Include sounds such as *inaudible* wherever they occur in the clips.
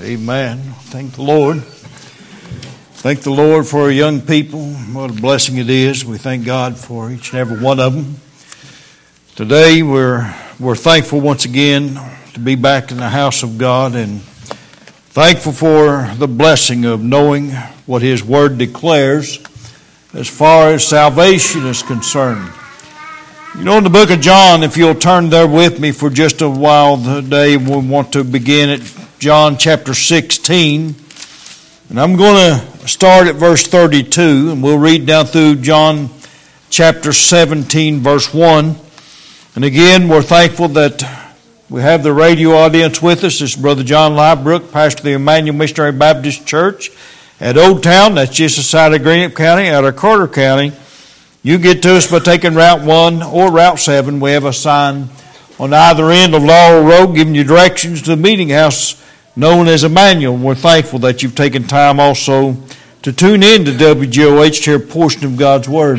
Amen. Thank the Lord. Thank the Lord for our young people. What a blessing it is. We thank God for each and every one of them. Today we're we're thankful once again to be back in the house of God and thankful for the blessing of knowing what His Word declares as far as salvation is concerned. You know, in the book of John, if you'll turn there with me for just a while today, we want to begin at John chapter 16. And I'm going to start at verse 32, and we'll read down through John chapter 17, verse 1. And again, we're thankful that we have the radio audience with us. This is Brother John Liebrook, pastor of the Emmanuel Missionary Baptist Church at Old Town. That's just outside of Greenup County, out of Carter County. You get to us by taking Route 1 or Route 7. We have a sign on either end of Laurel Road giving you directions to the meeting house known as Emmanuel. We're thankful that you've taken time also to tune in to WGOH to hear a portion of God's Word.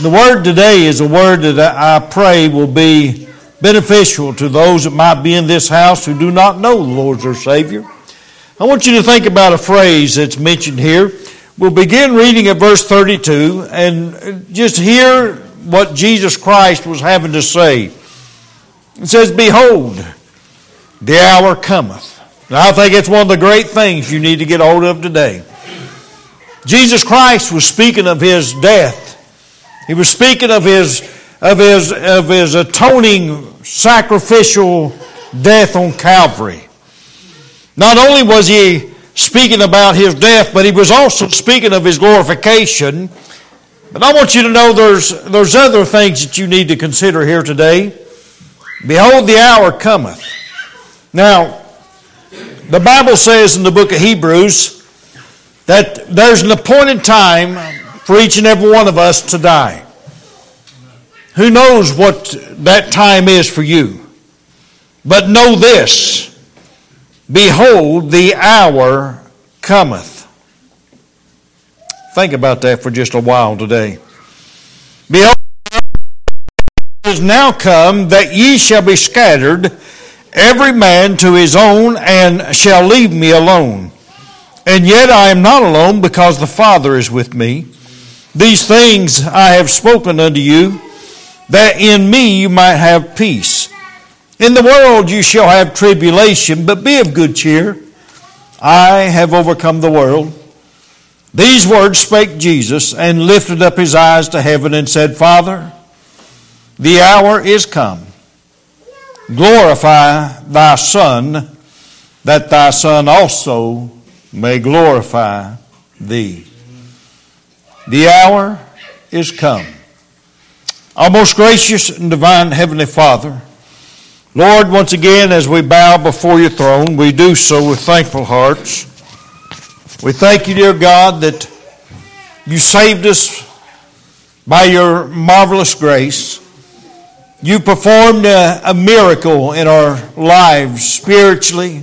The Word today is a word that I pray will be beneficial to those that might be in this house who do not know the Lord as their Savior. I want you to think about a phrase that's mentioned here. We'll begin reading at verse 32 and just hear what Jesus Christ was having to say. It says, Behold, the hour cometh and I think it's one of the great things you need to get hold of today. Jesus Christ was speaking of his death. He was speaking of his, of his, of his atoning sacrificial death on Calvary. Not only was he speaking about his death, but he was also speaking of his glorification. But I want you to know there's, there's other things that you need to consider here today. Behold, the hour cometh. Now, the Bible says in the book of Hebrews that there's an appointed time for each and every one of us to die. Who knows what that time is for you? But know this Behold, the hour cometh. Think about that for just a while today. Behold, it is now come that ye shall be scattered every man to his own, and shall leave me alone. And yet I am not alone, because the Father is with me. These things I have spoken unto you, that in me you might have peace. In the world you shall have tribulation, but be of good cheer. I have overcome the world. These words spake Jesus, and lifted up his eyes to heaven, and said, Father, the hour is come glorify thy Son, that thy Son also may glorify thee. The hour is come. Our most gracious and divine Heavenly Father, Lord, once again, as we bow before your throne, we do so with thankful hearts. We thank you, dear God, that you saved us by your marvelous grace. You performed a, a miracle in our lives spiritually.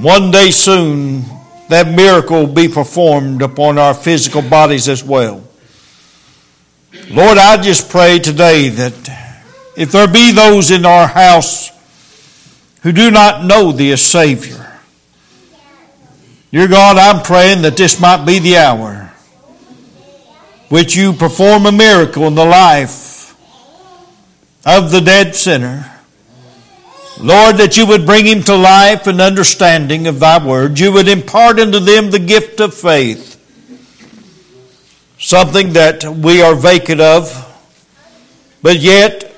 One day soon, that miracle will be performed upon our physical bodies as well. Lord, I just pray today that if there be those in our house who do not know thee as Savior, dear God, I'm praying that this might be the hour which you perform a miracle in the life of the dead sinner. Lord, that you would bring him to life and understanding of thy word. You would impart unto them the gift of faith, something that we are vacant of, but yet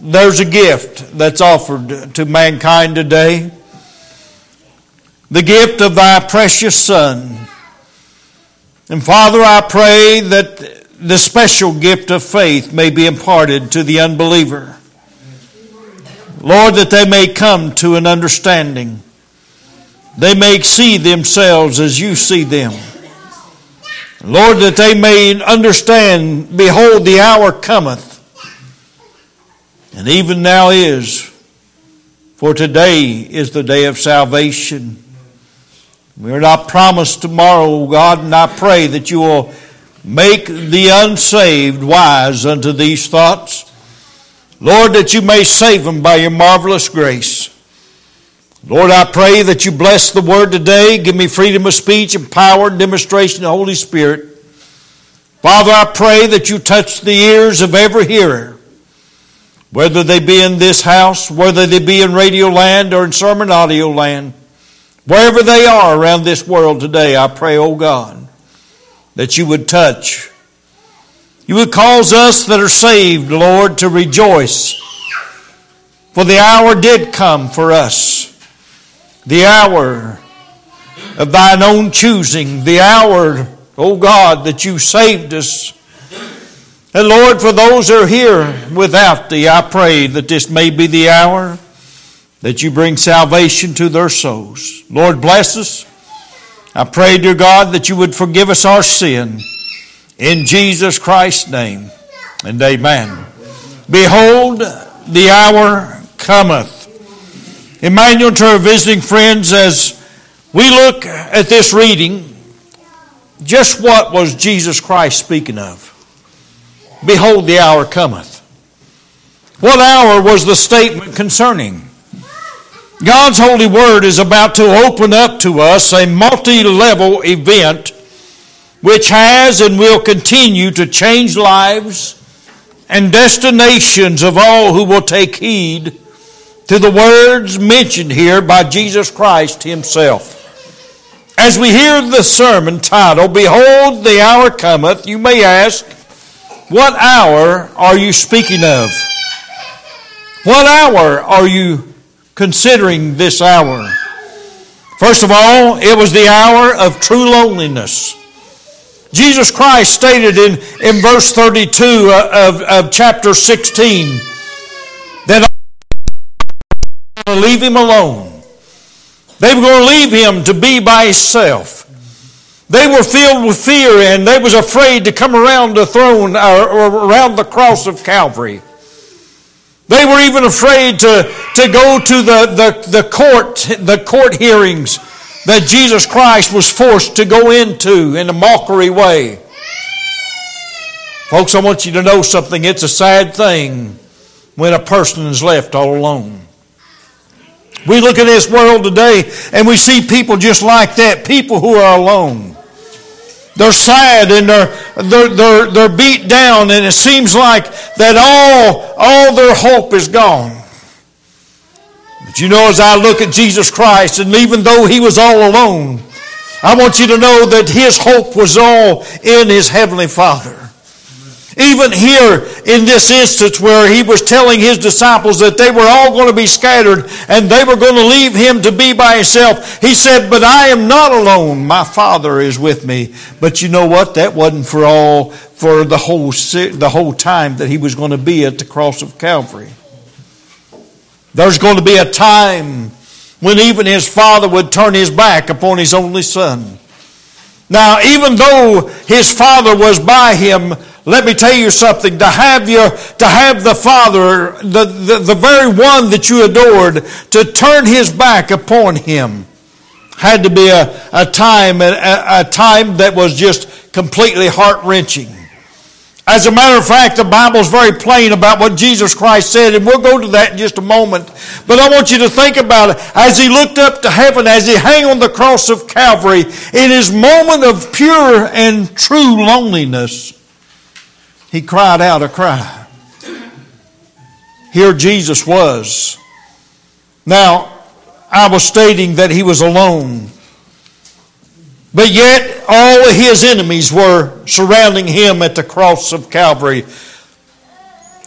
there's a gift that's offered to mankind today. The gift of thy precious Son. And Father, I pray that the special gift of faith may be imparted to the unbeliever. Lord, that they may come to an understanding. They may see themselves as you see them. Lord, that they may understand, behold, the hour cometh, and even now is, for today is the day of salvation. We are not promised tomorrow, God, and I pray that you will Make the unsaved wise unto these thoughts. Lord, that you may save them by your marvelous grace. Lord, I pray that you bless the word today. Give me freedom of speech and power and demonstration of the Holy Spirit. Father, I pray that you touch the ears of every hearer, whether they be in this house, whether they be in radio land or in sermon audio land, wherever they are around this world today. I pray, oh God, that you would touch. You would cause us that are saved, Lord, to rejoice. For the hour did come for us the hour of thine own choosing, the hour, oh God, that you saved us. And Lord, for those that are here without thee, I pray that this may be the hour that you bring salvation to their souls. Lord, bless us. I pray, dear God, that you would forgive us our sin. In Jesus Christ's name. And amen. Behold, the hour cometh Emmanuel, to our visiting friends, as we look at this reading, just what was Jesus Christ speaking of? Behold, the hour cometh. What hour was the statement concerning? God's holy word is about to open up to us a multi level event which has and will continue to change lives and destinations of all who will take heed to the words mentioned here by Jesus Christ Himself. As we hear the sermon titled, Behold, the hour cometh, you may ask, What hour are you speaking of? What hour are you considering this hour? First of all, it was the hour of true loneliness. Jesus Christ stated in, in verse 32 uh, of, of chapter 16 that to leave him alone. They were going to leave him to be by himself. They were filled with fear and they was afraid to come around the throne or around the cross of Calvary. They were even afraid to, to go to the, the, the court, the court hearings that Jesus Christ was forced to go into in a mockery way. Folks, I want you to know something. It's a sad thing when a person is left all alone. We look at this world today and we see people just like that, people who are alone. They're sad and they're, they're, they're, they're beat down and it seems like that all, all their hope is gone. But you know, as I look at Jesus Christ and even though he was all alone, I want you to know that his hope was all in his heavenly Father. Even here in this instance where he was telling his disciples that they were all going to be scattered and they were going to leave him to be by himself, he said, But I am not alone. My Father is with me. But you know what? That wasn't for all, for the whole, the whole time that he was going to be at the cross of Calvary. There's going to be a time when even his father would turn his back upon his only son. Now, even though his father was by him, let me tell you something. To have your, to have the Father, the, the, the very one that you adored, to turn his back upon him had to be a, a time, a, a time that was just completely heart wrenching. As a matter of fact, the Bible is very plain about what Jesus Christ said, and we'll go to that in just a moment. But I want you to think about it. As he looked up to heaven, as he hung on the cross of Calvary, in his moment of pure and true loneliness, he cried out a cry. Here Jesus was. Now, I was stating that he was alone. But yet, all of his enemies were surrounding him at the cross of Calvary.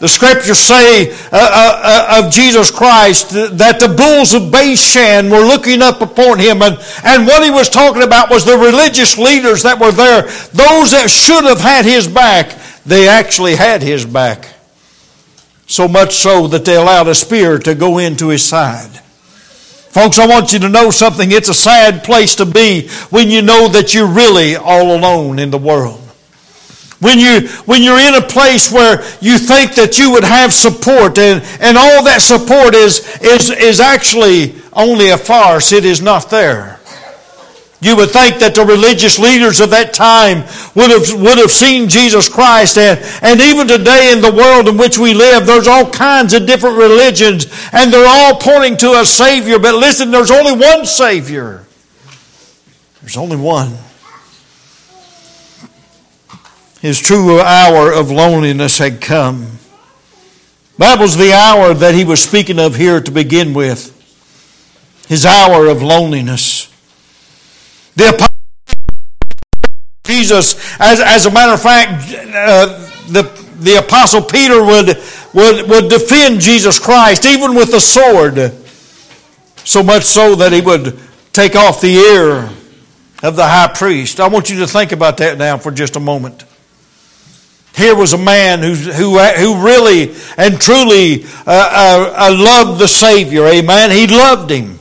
The scriptures say uh, uh, uh, of Jesus Christ that the bulls of Bashan were looking up upon him, and, and what he was talking about was the religious leaders that were there, those that should have had his back. They actually had his back. So much so that they allowed a spear to go into his side. Folks, I want you to know something. It's a sad place to be when you know that you're really all alone in the world. When, you, when you're in a place where you think that you would have support and, and all that support is, is, is actually only a farce, it is not there. You would think that the religious leaders of that time would have, would have seen Jesus Christ. And, and even today in the world in which we live, there's all kinds of different religions and they're all pointing to a Savior. But listen, there's only one Savior. There's only one. His true hour of loneliness had come. That was the hour that he was speaking of here to begin with. His hour of loneliness. The apostle Jesus, as, as a matter of fact, uh, the, the apostle Peter would, would, would defend Jesus Christ even with a sword. So much so that he would take off the ear of the high priest. I want you to think about that now for just a moment. Here was a man who, who, who really and truly uh, uh, uh, loved the Savior. Amen. He loved him.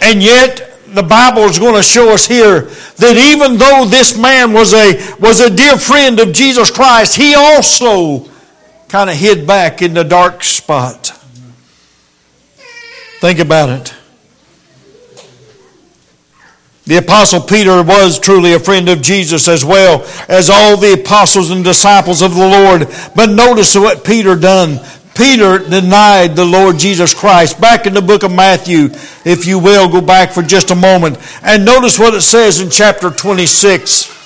And yet, the Bible is going to show us here that even though this man was a, was a dear friend of Jesus Christ, he also kind of hid back in the dark spot. Think about it. The apostle Peter was truly a friend of Jesus as well as all the apostles and disciples of the Lord. But notice what Peter done. Peter denied the Lord Jesus Christ. Back in the book of Matthew, if you will, go back for just a moment. And notice what it says in chapter 26.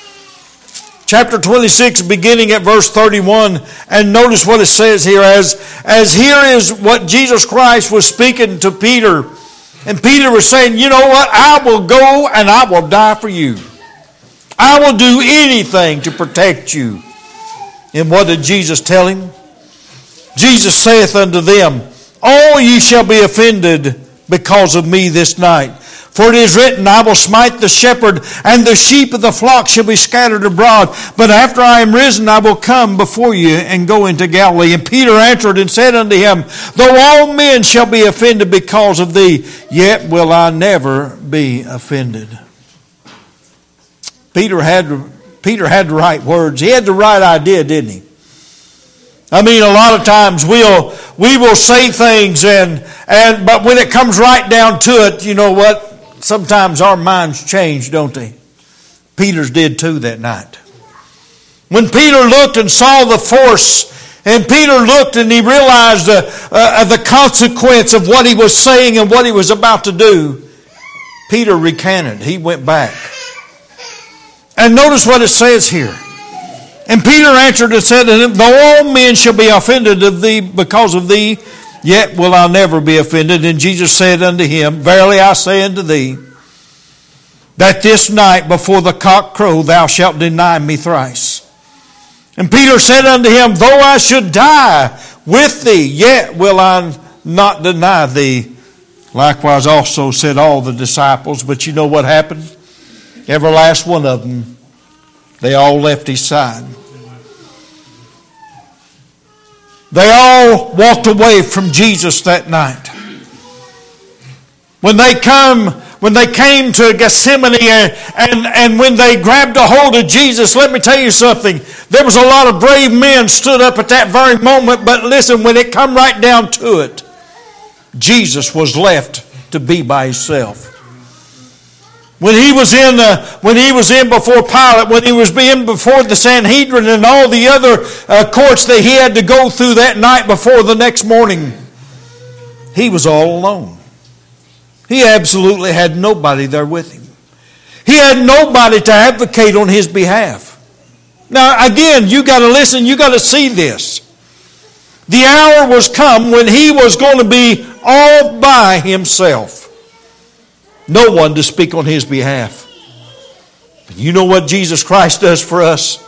Chapter 26, beginning at verse 31. And notice what it says here as, as here is what Jesus Christ was speaking to Peter and Peter was saying, You know what? I will go and I will die for you. I will do anything to protect you. And what did Jesus tell him? Jesus saith unto them, All ye shall be offended because of me this night. For it is written, I will smite the shepherd, and the sheep of the flock shall be scattered abroad. But after I am risen, I will come before you and go into Galilee. And Peter answered and said unto him, Though all men shall be offended because of thee, yet will I never be offended. Peter had, Peter had the right words. He had the right idea, didn't he? I mean, a lot of times we'll, we will say things and, and, but when it comes right down to it, you know what? sometimes our minds change, don't they? Peter's did too that night. When Peter looked and saw the force, and Peter looked and he realized uh, uh, the consequence of what he was saying and what he was about to do, Peter recanted. He went back. And notice what it says here. And Peter answered and said Though all men shall be offended of thee because of thee, Yet will I never be offended. And Jesus said unto him, Verily I say unto thee, that this night before the cock crow thou shalt deny me thrice. And Peter said unto him, Though I should die with thee, yet will I not deny thee. Likewise also said all the disciples. But you know what happened? Every last one of them, they all left his side. They all walked away from Jesus that night. When they come, when they came to Gethsemane and, and, and when they grabbed a hold of Jesus, let me tell you something. There was a lot of brave men stood up at that very moment, but listen, when it come right down to it, Jesus was left to be by himself. When he was in, uh, when he was in before Pilate, when he was in before the Sanhedrin and all the other uh, courts that he had to go through that night before the next morning, he was all alone. He absolutely had nobody there with him. He had nobody to advocate on his behalf. Now, again, you got to listen. You got to see this. The hour was come when he was going to be all by himself no one to speak on his behalf. But you know what Jesus Christ does for us?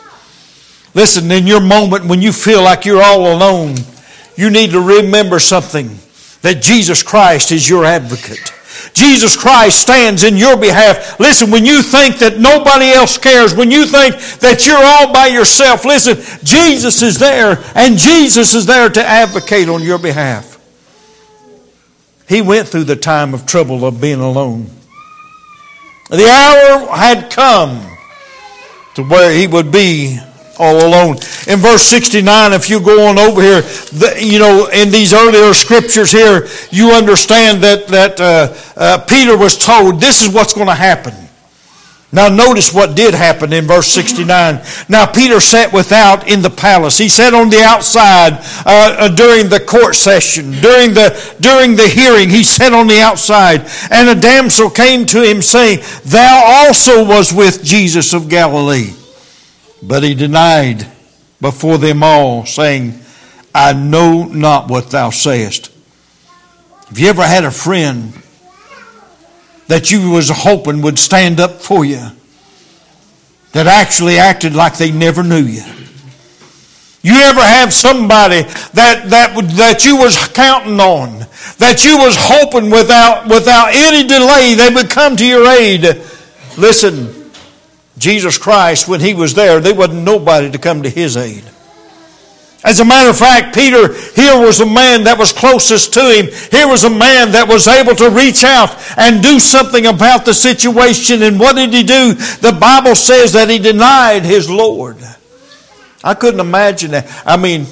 Listen, in your moment when you feel like you're all alone, you need to remember something that Jesus Christ is your advocate. Jesus Christ stands in your behalf. Listen, when you think that nobody else cares, when you think that you're all by yourself, listen, Jesus is there and Jesus is there to advocate on your behalf. He went through the time of trouble of being alone. The hour had come to where he would be all alone. In verse 69, if you go on over here, the, you know, in these earlier scriptures here, you understand that, that uh, uh, Peter was told this is what's going to happen. Now, notice what did happen in verse 69. Now, Peter sat without in the palace. He sat on the outside uh, uh, during the court session, during the, during the hearing. He sat on the outside. And a damsel came to him, saying, Thou also was with Jesus of Galilee. But he denied before them all, saying, I know not what thou sayest. Have you ever had a friend that you was hoping would stand up for you that actually acted like they never knew you. You ever have somebody that, that, would that you was counting on, that you was hoping without, without any delay they would come to your aid? Listen, Jesus Christ, when he was there, there wasn't nobody to come to his aid. As a matter of fact, Peter here was a man that was closest to him. Here was a man that was able to reach out and do something about the situation. And what did he do? The Bible says that he denied his Lord. I couldn't imagine that. I mean,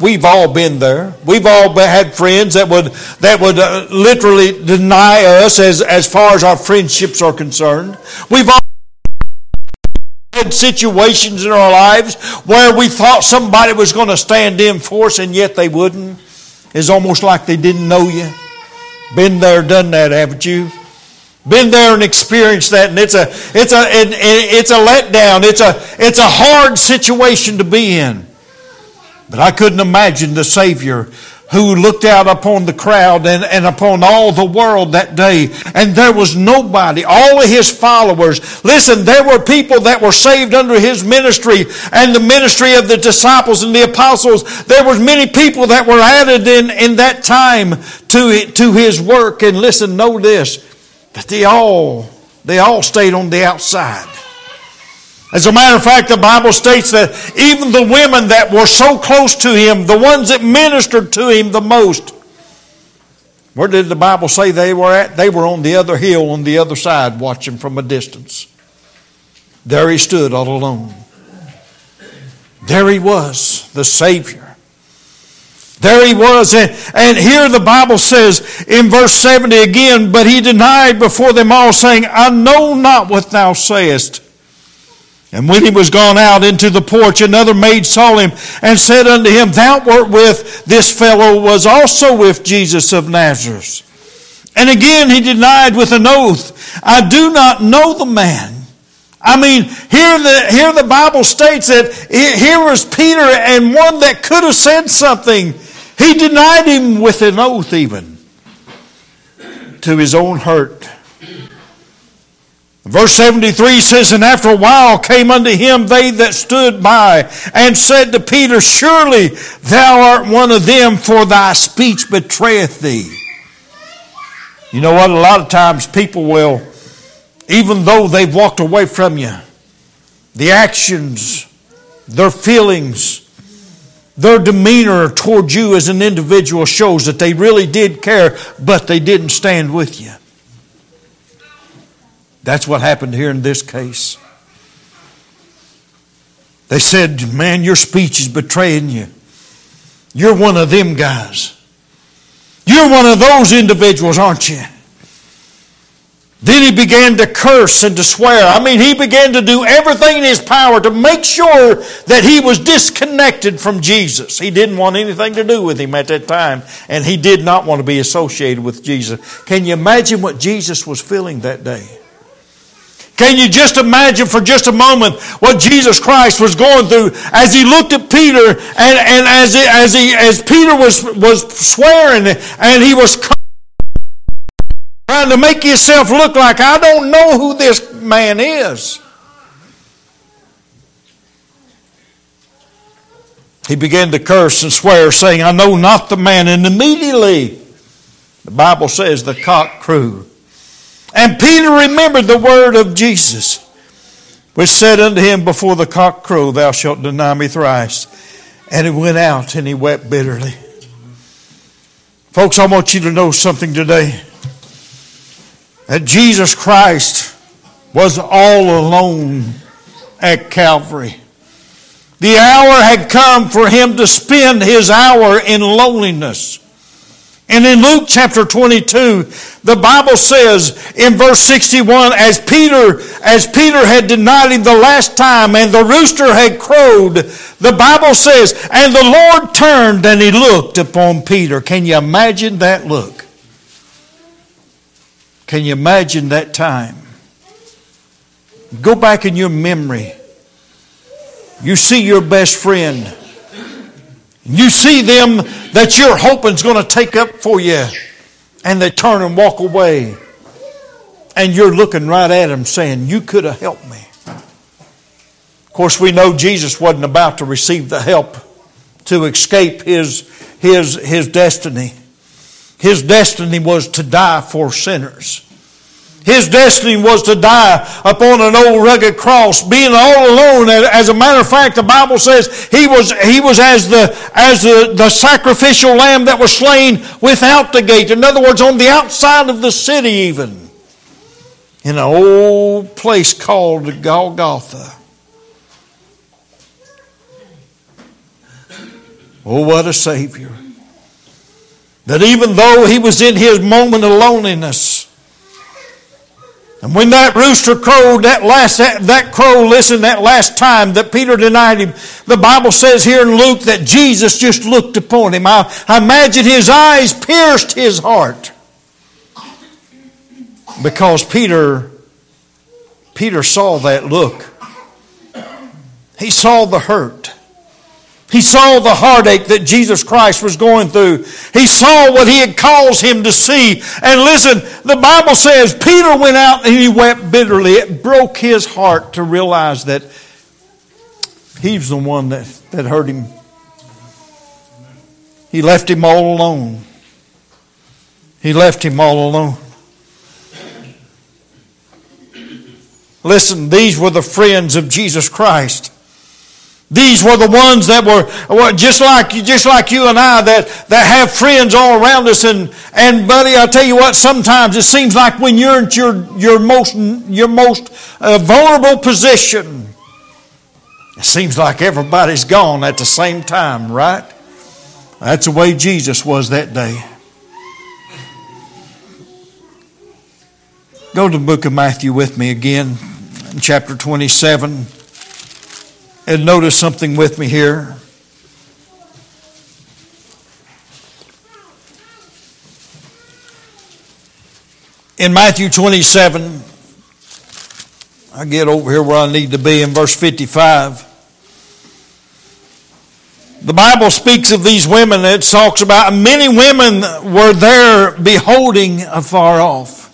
we've all been there. We've all had friends that would that would uh, literally deny us as as far as our friendships are concerned. We've all had situations in our lives where we thought somebody was going to stand in for us and yet they wouldn't. It's almost like they didn't know you. Been there, done that, haven't you? Been there and experienced that, and it's a it's a it, it's a letdown. It's a it's a hard situation to be in. But I couldn't imagine the Savior who looked out upon the crowd and, and upon all the world that day. And there was nobody, all of his followers. Listen, there were people that were saved under his ministry and the ministry of the disciples and the apostles. There was many people that were added in, in that time to, to his work. And listen, know this, that they all, they all stayed on the outside. As a matter of fact, the Bible states that even the women that were so close to him, the ones that ministered to him the most, where did the Bible say they were at? They were on the other hill, on the other side, watching from a distance. There he stood all alone. There he was, the Savior. There he was. And, and here the Bible says in verse 70 again, but he denied before them all, saying, I know not what thou sayest. And when he was gone out into the porch, another maid saw him and said unto him, Thou wert with this fellow, was also with Jesus of Nazareth. And again he denied with an oath, I do not know the man. I mean, here the, here the Bible states that here was Peter and one that could have said something. He denied him with an oath, even to his own hurt. Verse 73 says, And after a while came unto him they that stood by, and said to Peter, Surely thou art one of them, for thy speech betrayeth thee. You know what? A lot of times people will, even though they've walked away from you, the actions, their feelings, their demeanor toward you as an individual shows that they really did care, but they didn't stand with you. That's what happened here in this case. They said, Man, your speech is betraying you. You're one of them guys. You're one of those individuals, aren't you? Then he began to curse and to swear. I mean, he began to do everything in his power to make sure that he was disconnected from Jesus. He didn't want anything to do with him at that time, and he did not want to be associated with Jesus. Can you imagine what Jesus was feeling that day? Can you just imagine for just a moment what Jesus Christ was going through as he looked at Peter and, and as, he, as, he, as Peter was, was swearing and he was trying to make himself look like, I don't know who this man is. He began to curse and swear, saying, I know not the man. And immediately, the Bible says, the cock crew. And Peter remembered the word of Jesus, which said unto him, Before the cock crow, thou shalt deny me thrice. And he went out and he wept bitterly. Folks, I want you to know something today that Jesus Christ was all alone at Calvary. The hour had come for him to spend his hour in loneliness. And in Luke chapter 22, the Bible says in verse 61, as Peter, as Peter had denied him the last time and the rooster had crowed, the Bible says, and the Lord turned and he looked upon Peter. Can you imagine that look? Can you imagine that time? Go back in your memory. You see your best friend you see them that you're hoping is going to take up for you, and they turn and walk away. And you're looking right at them saying, You could have helped me. Of course, we know Jesus wasn't about to receive the help to escape his, his, his destiny. His destiny was to die for sinners. His destiny was to die upon an old rugged cross, being all alone. As a matter of fact, the Bible says he was, he was as, the, as the, the sacrificial lamb that was slain without the gate. In other words, on the outside of the city, even. In an old place called Golgotha. Oh, what a Savior. That even though he was in his moment of loneliness, and when that rooster crowed, that last that, that crow, listened that last time that Peter denied him, the Bible says here in Luke that Jesus just looked upon him. I, I imagine his eyes pierced his heart. Because Peter, Peter saw that look. He saw the hurt. He saw the heartache that Jesus Christ was going through. He saw what he had caused him to see. And listen, the Bible says Peter went out and he wept bitterly. It broke his heart to realize that he's the one that, that hurt him. He left him all alone. He left him all alone. Listen, these were the friends of Jesus Christ. These were the ones that were just like just like you and I that, that have friends all around us. And and buddy I tell you what sometimes it seems like when you're in your your most your most uh, vulnerable position it seems like everybody's gone at the same time right? That's the way Jesus was that day. Go to the book of Matthew with me again in chapter 27 and notice something with me here. In Matthew 27, I get over here where I need to be in verse 55. The Bible speaks of these women. It talks about many women were there beholding afar off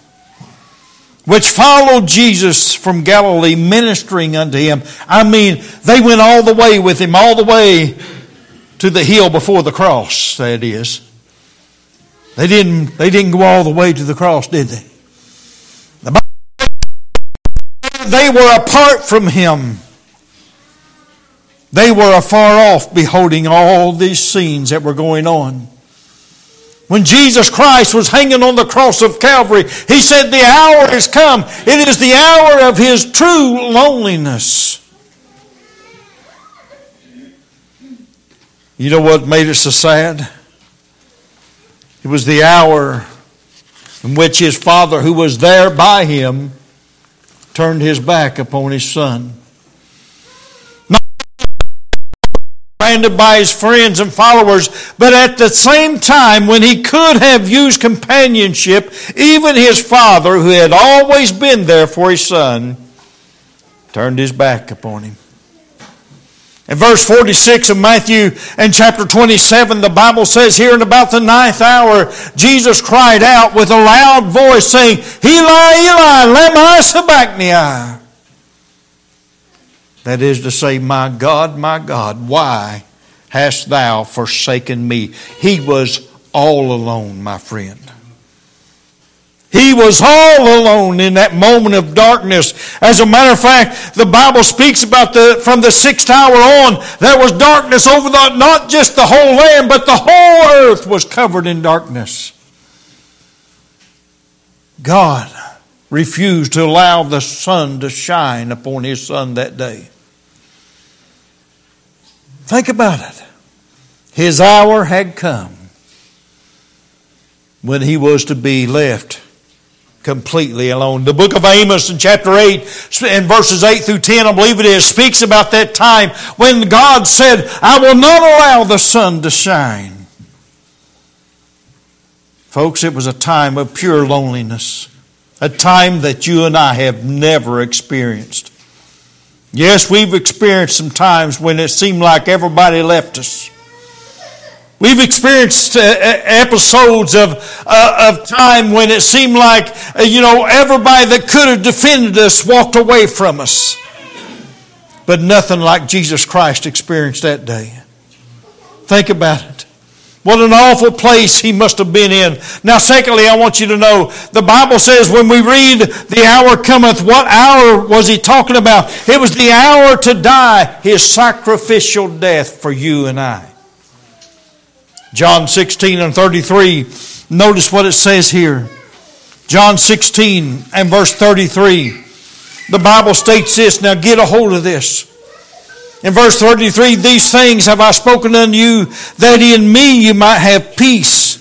which followed Jesus from Galilee, ministering unto him. I mean, they went all the way with him, all the way to the hill before the cross, that is. They didn't, they didn't go all the way to the cross, did they? The they were apart from him. They were afar off, beholding all these scenes that were going on. When Jesus Christ was hanging on the cross of Calvary, He said, The hour has come. It is the hour of His true loneliness. You know what made it so sad? It was the hour in which his father, who was there by him, turned his back upon his son. By his friends and followers, but at the same time, when he could have used companionship, even his father, who had always been there for his son, turned his back upon him. In verse 46 of Matthew and chapter 27, the Bible says here in about the ninth hour, Jesus cried out with a loud voice saying, Eli, Eli, lema sabachthani. That is to say, My God, my God, why hast thou forsaken me? He was all alone, my friend. He was all alone in that moment of darkness. As a matter of fact, the Bible speaks about the from the sixth hour on, there was darkness over the, not just the whole land, but the whole earth was covered in darkness. God refused to allow the sun to shine upon his son that day. Think about it. His hour had come. when he was to be left completely alone. The book of Amos in chapter 8 and verses 8 through 10, I believe it is, speaks about that time when God said, I will not allow the sun to shine. Folks, it was a time of pure loneliness, a time that you and I have never experienced. Yes, we've experienced some times when it seemed like everybody left us. We've experienced uh, episodes of, uh, of time when it seemed like, uh, you know, everybody that could have defended us walked away from us. But nothing like Jesus Christ experienced that day. Think about it. What an awful place he must have been in. Now, secondly, I want you to know the Bible says when we read, the hour cometh, what hour was he talking about? It was the hour to die, his sacrificial death for you and I. John 16 and 33. Notice what it says here. John 16 and verse 33. The Bible states this. Now get a hold of this. In verse 33, these things have I spoken unto you, that in me you might have peace.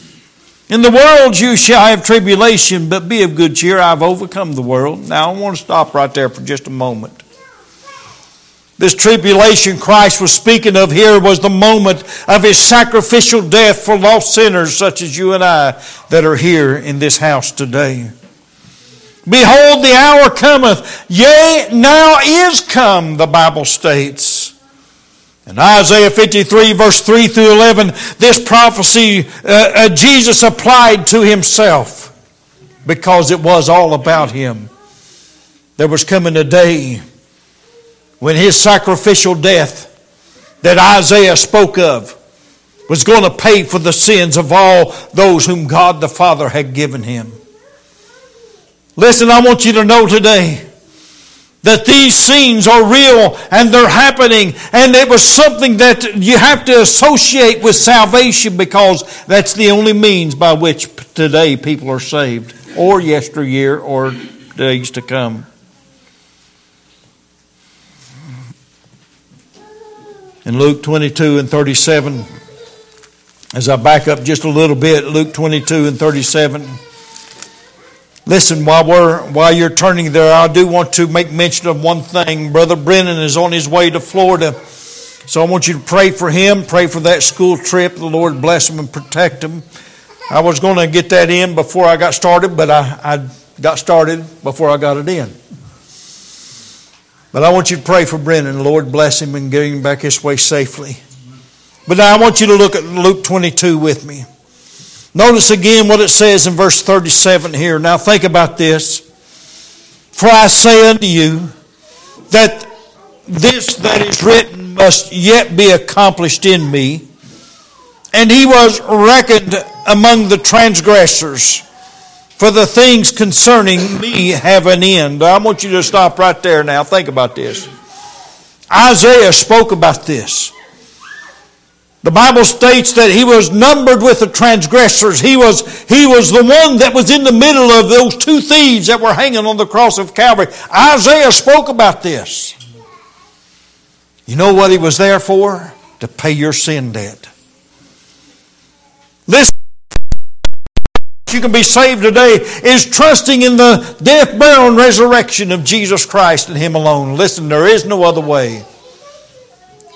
In the world you shall have tribulation, but be of good cheer. I've overcome the world. Now I want to stop right there for just a moment. This tribulation Christ was speaking of here was the moment of his sacrificial death for lost sinners such as you and I that are here in this house today. Behold, the hour cometh, yea, now is come, the Bible states. In Isaiah 53, verse 3 through 11, this prophecy uh, uh, Jesus applied to himself because it was all about him. There was coming a day when his sacrificial death that Isaiah spoke of was going to pay for the sins of all those whom God the Father had given him. Listen, I want you to know today that these scenes are real and they're happening, and it was something that you have to associate with salvation because that's the only means by which today people are saved, or yesteryear, or days to come. in Luke 22 and 37. As I back up just a little bit, Luke 22 and 37. Listen, while we're while you're turning there, I do want to make mention of one thing. Brother Brennan is on his way to Florida. So I want you to pray for him, pray for that school trip. The Lord bless him and protect him. I was going to get that in before I got started, but I, I got started before I got it in. But I want you to pray for Brennan. Lord bless him and get him back his way safely. But now I want you to look at Luke 22 with me. Notice again what it says in verse 37 here. Now think about this. For I say unto you that this that is written must yet be accomplished in me. And he was reckoned among the transgressors. For the things concerning me have an end. I want you to stop right there now. Think about this. Isaiah spoke about this. The Bible states that he was numbered with the transgressors. He was, he was the one that was in the middle of those two thieves that were hanging on the cross of Calvary. Isaiah spoke about this. You know what he was there for? To pay your sin debt. Listen you can be saved today is trusting in the death, burial, and resurrection of Jesus Christ and Him alone. Listen, there is no other way.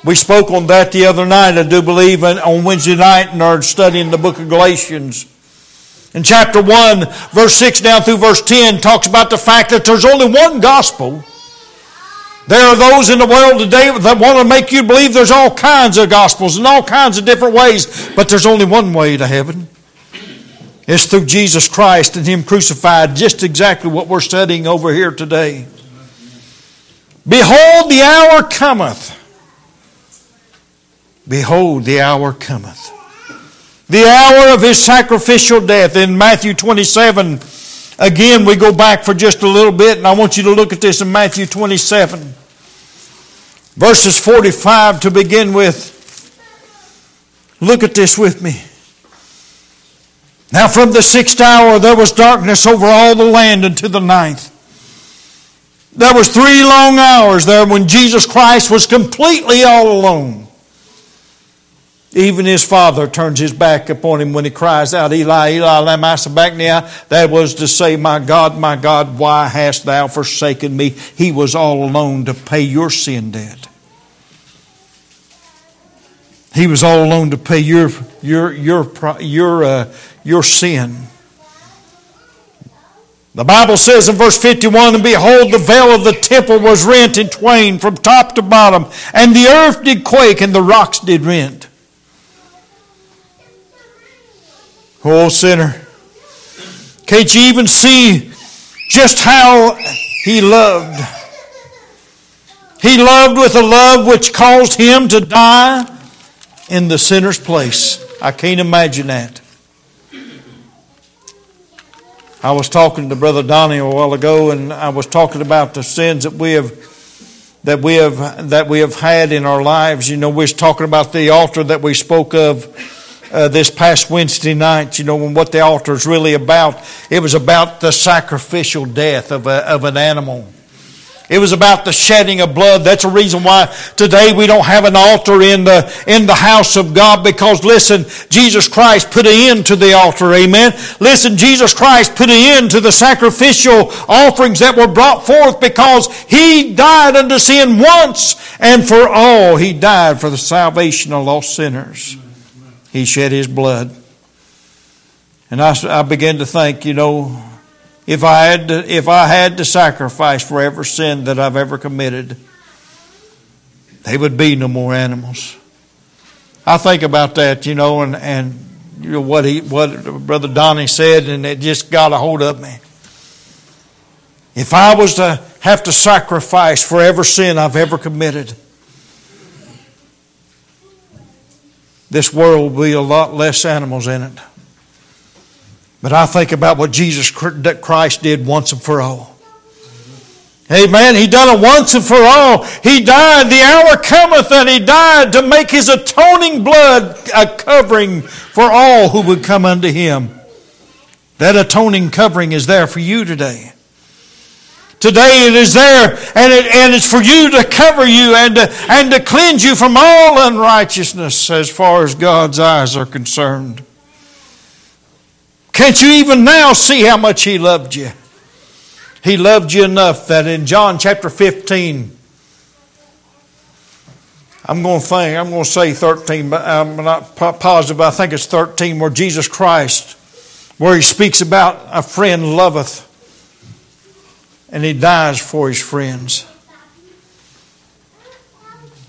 We spoke on that the other night, I do believe, on Wednesday night in our study in the book of Galatians. In chapter 1, verse 6 down through verse 10, talks about the fact that there's only one gospel. There are those in the world today that want to make you believe there's all kinds of gospels and all kinds of different ways, but there's only one way to heaven. It's through Jesus Christ and Him crucified, just exactly what we're studying over here today. Behold, the hour cometh. Behold, the hour cometh. The hour of His sacrificial death. In Matthew 27, again, we go back for just a little bit, and I want you to look at this in Matthew 27, verses 45 to begin with. Look at this with me. Now from the sixth hour there was darkness over all the land unto the ninth. There was three long hours there when Jesus Christ was completely all alone. Even his father turns his back upon him when he cries out, Eli, Eli, lama sabachthani. That was to say, My God, my God, why hast thou forsaken me? He was all alone to pay your sin debt. He was all alone to pay your your your your uh, your sin. The Bible says in verse 51 And behold, the veil of the temple was rent in twain from top to bottom, and the earth did quake, and the rocks did rent. Oh, sinner, can't you even see just how he loved? He loved with a love which caused him to die in the sinner's place. I can't imagine that. I was talking to Brother Donnie a while ago, and I was talking about the sins that we have that we have that we have had in our lives. You know, we was talking about the altar that we spoke of uh, this past Wednesday night, you know, what the altar is really about. It was about the sacrificial death of, a, of an animal. It was about the shedding of blood. That's the reason why today we don't have an altar in the, in the house of God because listen, Jesus Christ put an end to the altar. Amen. Listen, Jesus Christ put an end to the sacrificial offerings that were brought forth because He died unto sin once and for all. He died for the salvation of lost sinners. He shed his blood. And I, I began to think, you know, if I had to, if I had to sacrifice for every sin that I've ever committed, there would be no more animals. I think about that, you know, and, and you know what he what Brother Donnie said, and it just got a hold of me. If I was to have to sacrifice for every sin I've ever committed, this world will be a lot less animals in it. But I think about what Jesus Christ did once and for all. Amen. He done it once and for all. He died. The hour cometh that he died to make his atoning blood a covering for all who would come unto him. That atoning covering is there for you today. Today it is there, and, it, and it's for you to cover you and to, and to cleanse you from all unrighteousness as far as God's eyes are concerned. Can't you even now see how much He loved you? He loved you enough that in John chapter 15, I'm going to think, I'm going to say 13, but I'm not positive. I think it's 13 where Jesus Christ, where he speaks about a friend loveth and he dies for his friends.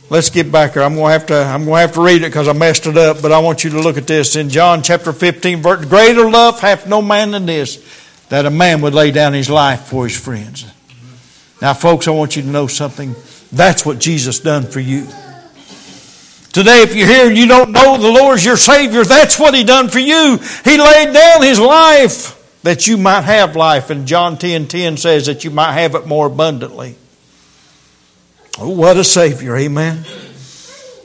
Let's get back here. I'm going to have to, I'm going to, have to read it because I messed it up, but I want you to look at this. In John chapter 15, greater love hath no man than this, that a man would lay down his life for his friends. Now, folks, I want you to know something. That's what Jesus done for you. Today, if you're here and you don't know the Lord as your Savior, that's what He done for you. He laid down His life that you might have life. And John 10 10 says that you might have it more abundantly. Oh, what a Savior. Amen.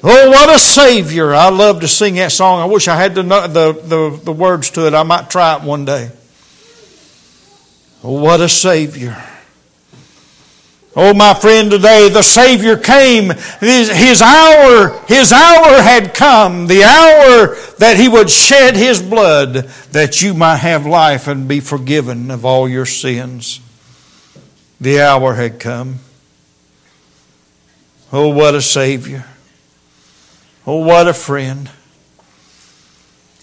Oh, what a Savior. I love to sing that song. I wish I had the, the, the, the words to it. I might try it one day. Oh, what a Savior. Oh, my friend, today the Savior came. His, his, hour, his hour had come. The hour that He would shed His blood that you might have life and be forgiven of all your sins. The hour had come. Oh, what a Savior. Oh, what a friend.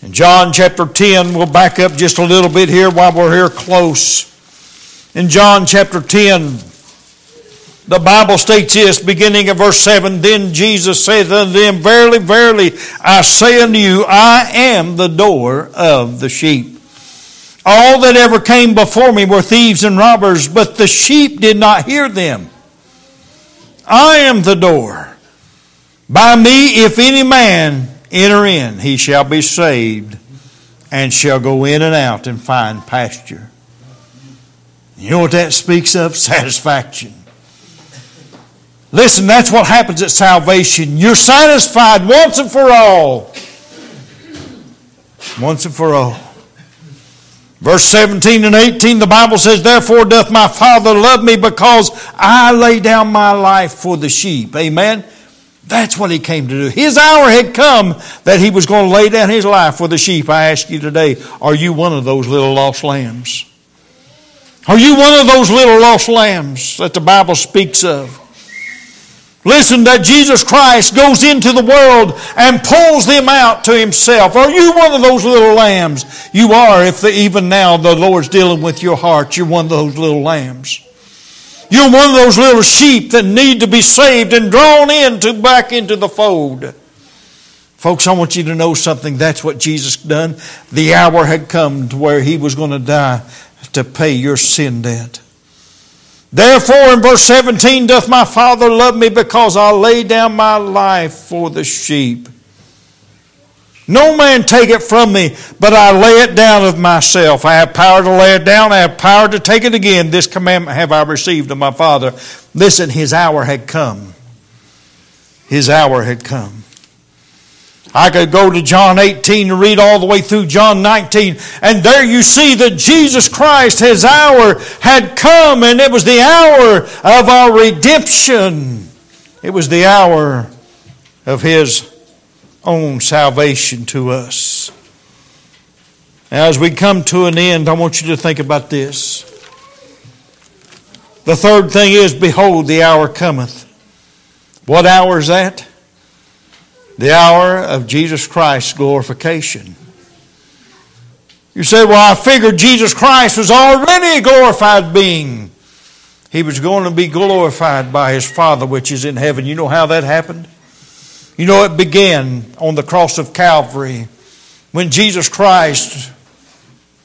In John chapter 10, we'll back up just a little bit here while we're here close. In John chapter 10, the Bible states this, beginning of verse 7 Then Jesus said unto them, Verily, verily, I say unto you, I am the door of the sheep. All that ever came before me were thieves and robbers, but the sheep did not hear them. I am the door. By me, if any man enter in, he shall be saved and shall go in and out and find pasture. You know what that speaks of? *laughs* Satisfaction. Listen, that's what happens at salvation. You're satisfied once and for all. Once and for all. Verse 17 and 18, the Bible says, Therefore doth my Father love me because I lay down my life for the sheep. Amen. That's what he came to do. His hour had come that he was going to lay down his life for the sheep. I ask you today, are you one of those little lost lambs? Are you one of those little lost lambs that the Bible speaks of? Listen, that Jesus Christ goes into the world and pulls them out to himself. Are you one of those little lambs? You are, if the, even now the Lord's dealing with your heart, you're one of those little lambs. You're one of those little sheep that need to be saved and drawn into back into the fold. Folks, I want you to know something. That's what Jesus done. The hour had come to where he was going to die to pay your sin debt. Therefore, in verse 17, doth my Father love me because I lay down my life for the sheep. No man take it from me, but I lay it down of myself. I have power to lay it down. I have power to take it again. This commandment have I received of my Father. Listen, his hour had come. His hour had come. I could go to John 18 and read all the way through John 19, and there you see that Jesus Christ, his hour had come, and it was the hour of our redemption. It was the hour of his own salvation to us. Now, as we come to an end, I want you to think about this. The third thing is, Behold, the hour cometh. What hour is that? The hour of Jesus Christ's glorification. You say, Well, I figured Jesus Christ was already a glorified being. He was going to be glorified by his Father which is in heaven. You know how that happened? You know, it began on the cross of Calvary when Jesus Christ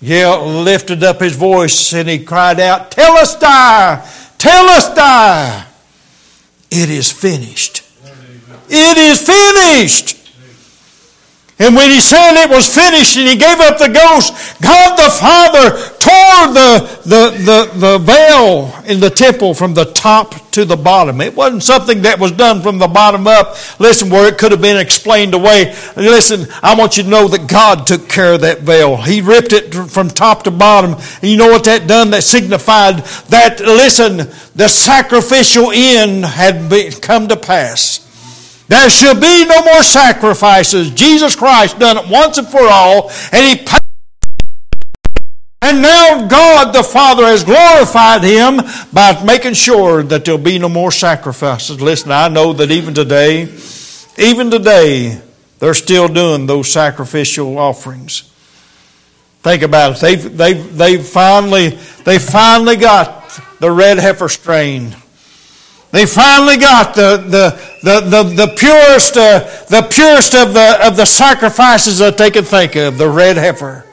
yelled, lifted up his voice and he cried out, Telestai! Tell us die! It is finished. It is finished. And when he said it was finished and he gave up the ghost, God the Father tore the, the, the, the veil in the temple from the top to the bottom. It wasn't something that was done from the bottom up. Listen, where it could have been explained away. Listen, I want you to know that God took care of that veil. He ripped it from top to bottom. And you know what that done? That signified that, listen, the sacrificial end had come to pass. There shall be no more sacrifices. Jesus Christ done it once and for all, and He paid. And now God the Father has glorified Him by making sure that there'll be no more sacrifices. Listen, I know that even today, even today, they're still doing those sacrificial offerings. Think about it. They've, they've, they've, finally, they finally got the red heifer strain. They finally got the, the, the, the, the purest, uh, the purest of the, of the sacrifices that they could think of, the red heifer.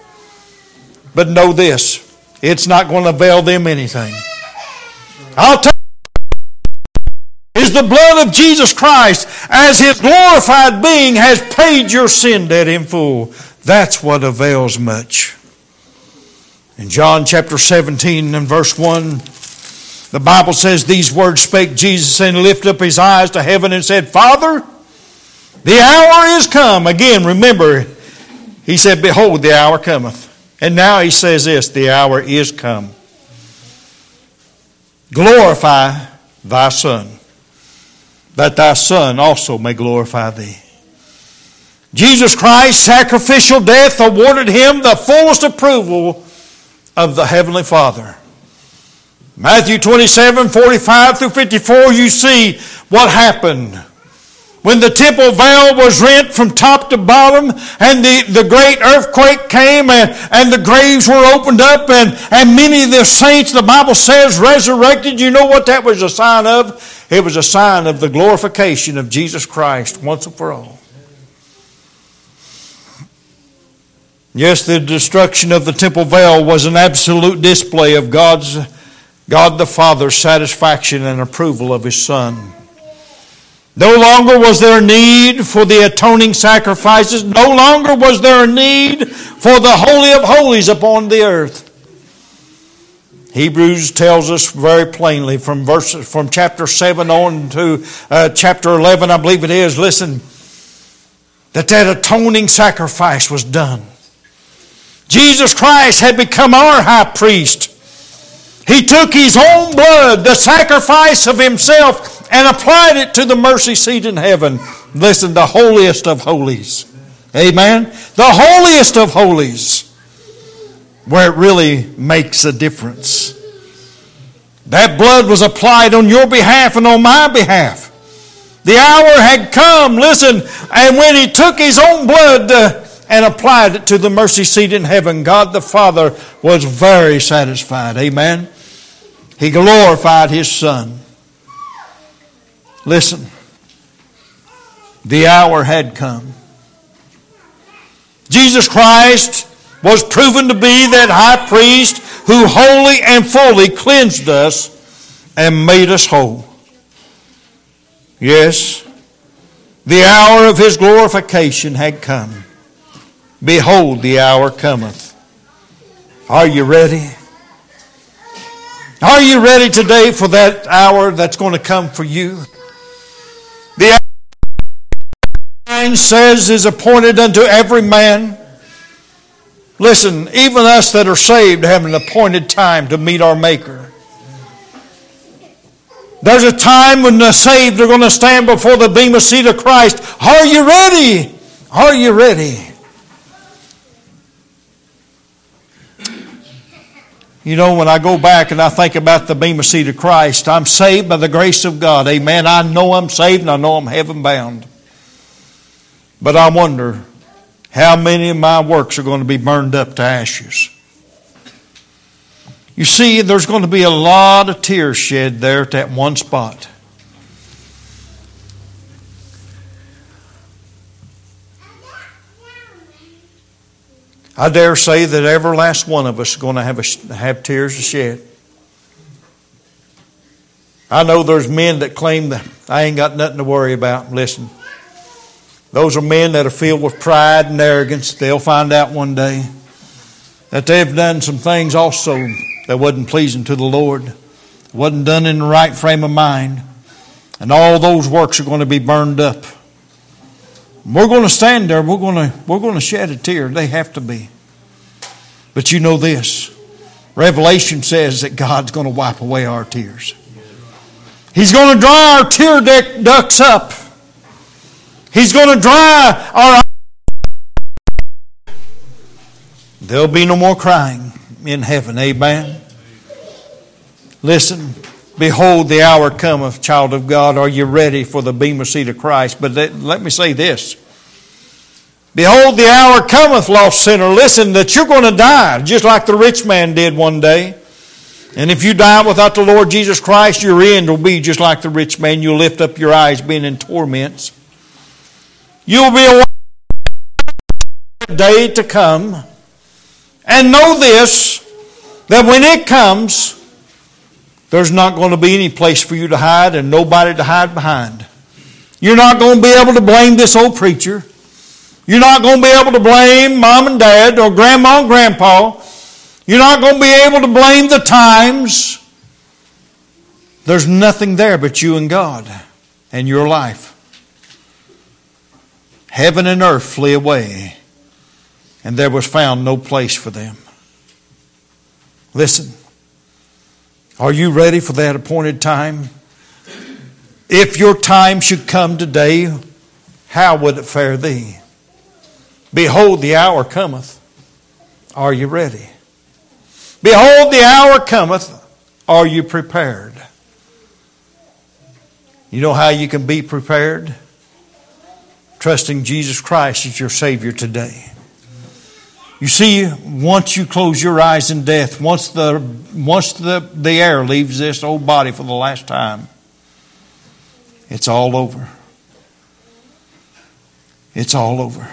But know this, it's not going to avail them anything. I'll tell is the blood of Jesus Christ as his glorified being has paid your sin debt in full. That's what avails much. In John chapter 17 and verse 1, the Bible says these words spake Jesus and lifted up his eyes to heaven and said, Father, the hour is come. Again, remember, he said, Behold, the hour cometh. And now he says this the hour is come. Glorify thy Son, that thy Son also may glorify thee. Jesus Christ's sacrificial death awarded him the fullest approval of the Heavenly Father. Matthew 27, 45 through 54, you see what happened. When the temple veil was rent from top to bottom and the, the great earthquake came and, and the graves were opened up and, and many of the saints, the Bible says, resurrected, you know what that was a sign of? It was a sign of the glorification of Jesus Christ once and for all. Yes, the destruction of the temple veil was an absolute display of God's God the Father's satisfaction and approval of His Son. No longer was there need for the atoning sacrifices. No longer was there a need for the Holy of Holies upon the earth. Hebrews tells us very plainly from verse from chapter 7 on to uh, chapter 11, I believe it is, listen, that that atoning sacrifice was done. Jesus Christ had become our high priest. He took his own blood, the sacrifice of himself, and applied it to the mercy seat in heaven. Listen, the holiest of holies. Amen. The holiest of holies. Where it really makes a difference. That blood was applied on your behalf and on my behalf. The hour had come, listen, and when he took his own blood uh, and applied it to the mercy seat in heaven, God the Father was very satisfied. Amen. He glorified his Son. Listen, the hour had come. Jesus Christ was proven to be that high priest who wholly and fully cleansed us and made us whole. Yes, the hour of his glorification had come. Behold, the hour cometh. Are you ready? Are you ready today for that hour that's going to come for you? The hour says is appointed unto every man. Listen, even us that are saved have an appointed time to meet our Maker. There's a time when the saved are going to stand before the bema seat of Christ. Are you ready? Are you ready? You know, when I go back and I think about the bema seat of Christ, I'm saved by the grace of God. Amen. I know I'm saved and I know I'm heaven bound. But I wonder how many of my works are going to be burned up to ashes. You see, there's going to be a lot of tears shed there at that one spot. I dare say that every last one of us is going to have, a, have tears to shed. I know there's men that claim that I ain't got nothing to worry about. Listen, those are men that are filled with pride and arrogance. They'll find out one day that they've done some things also that wasn't pleasing to the Lord, wasn't done in the right frame of mind, and all those works are going to be burned up. We're going to stand there. We're going to we're going to shed a tear. They have to be. But you know this. Revelation says that God's going to wipe away our tears. He's going to dry our tear ducts up. He's going to dry our There'll be no more crying in heaven. Amen. Listen, behold, the hour cometh, child of God. Are you ready for the bema seat of Christ? But let me say this. Behold, the hour cometh, lost sinner. Listen, that you're going to die, just like the rich man did one day. And if you die without the Lord Jesus Christ, your end will be just like the rich man. You'll lift up your eyes, being in torments. You'll be a day to come. And know this that when it comes, there's not going to be any place for you to hide and nobody to hide behind. You're not going to be able to blame this old preacher. You're not going to be able to blame mom and dad or grandma and grandpa. You're not going to be able to blame the times. There's nothing there but you and God and your life. Heaven and earth flee away and there was found no place for them. Listen, are you ready for that appointed time? If your time should come today, how would it fare thee? Behold, the hour cometh. Are you ready? Behold, the hour cometh. Are you prepared? You know how you can be prepared? Trusting Jesus Christ as your Savior today. You see, once you close your eyes in death, once the once the, the air leaves this old body for the last time, it's all over. It's all over.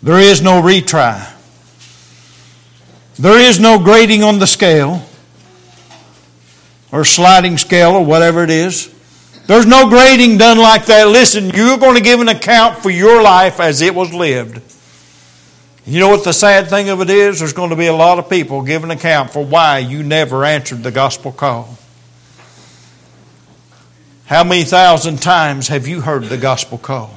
There is no retry. There is no grading on the scale or sliding scale or whatever it is. There's no grading done like that. Listen, you're going to give an account for your life as it was lived. You know what the sad thing of it is? There's going to be a lot of people giving account for why you never answered the gospel call. How many thousand times have you heard the gospel call?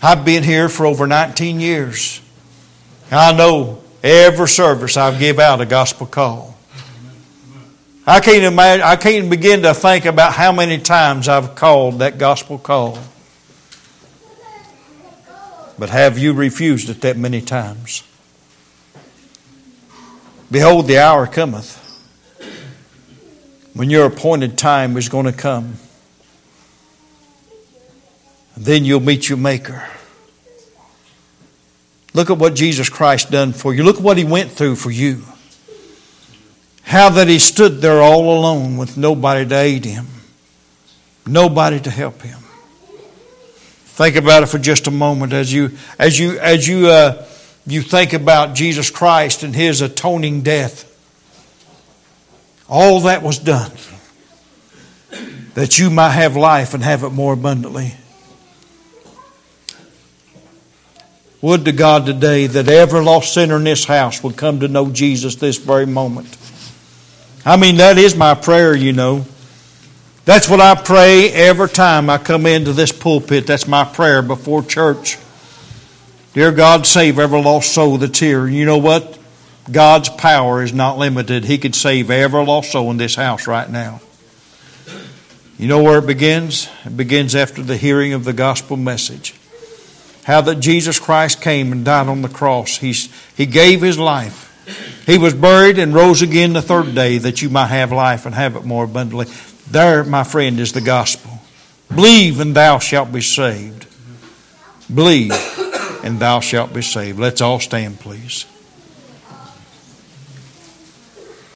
I've been here for over 19 years. I know every service I've give out a gospel call. I can't imagine, I can't begin to think about how many times I've called that gospel call. But have you refused it that many times? Behold, the hour cometh when your appointed time is going to come. Then you'll meet your Maker. Look at what Jesus Christ done for you. Look at what He went through for you. How that He stood there all alone with nobody to aid Him, nobody to help Him. Think about it for just a moment as you as you as you uh, you think about Jesus Christ and His atoning death. All that was done that you might have life and have it more abundantly. Would to God today that every lost sinner in this house would come to know Jesus this very moment. I mean, that is my prayer, you know. That's what I pray every time I come into this pulpit. That's my prayer before church. Dear God, save every lost soul that's here. You know what? God's power is not limited. He could save every lost soul in this house right now. You know where it begins? It begins after the hearing of the gospel message. How that Jesus Christ came and died on the cross. He's, he gave his life. He was buried and rose again the third day that you might have life and have it more abundantly. There, my friend, is the gospel. Believe and thou shalt be saved. Believe and thou shalt be saved. Let's all stand, please.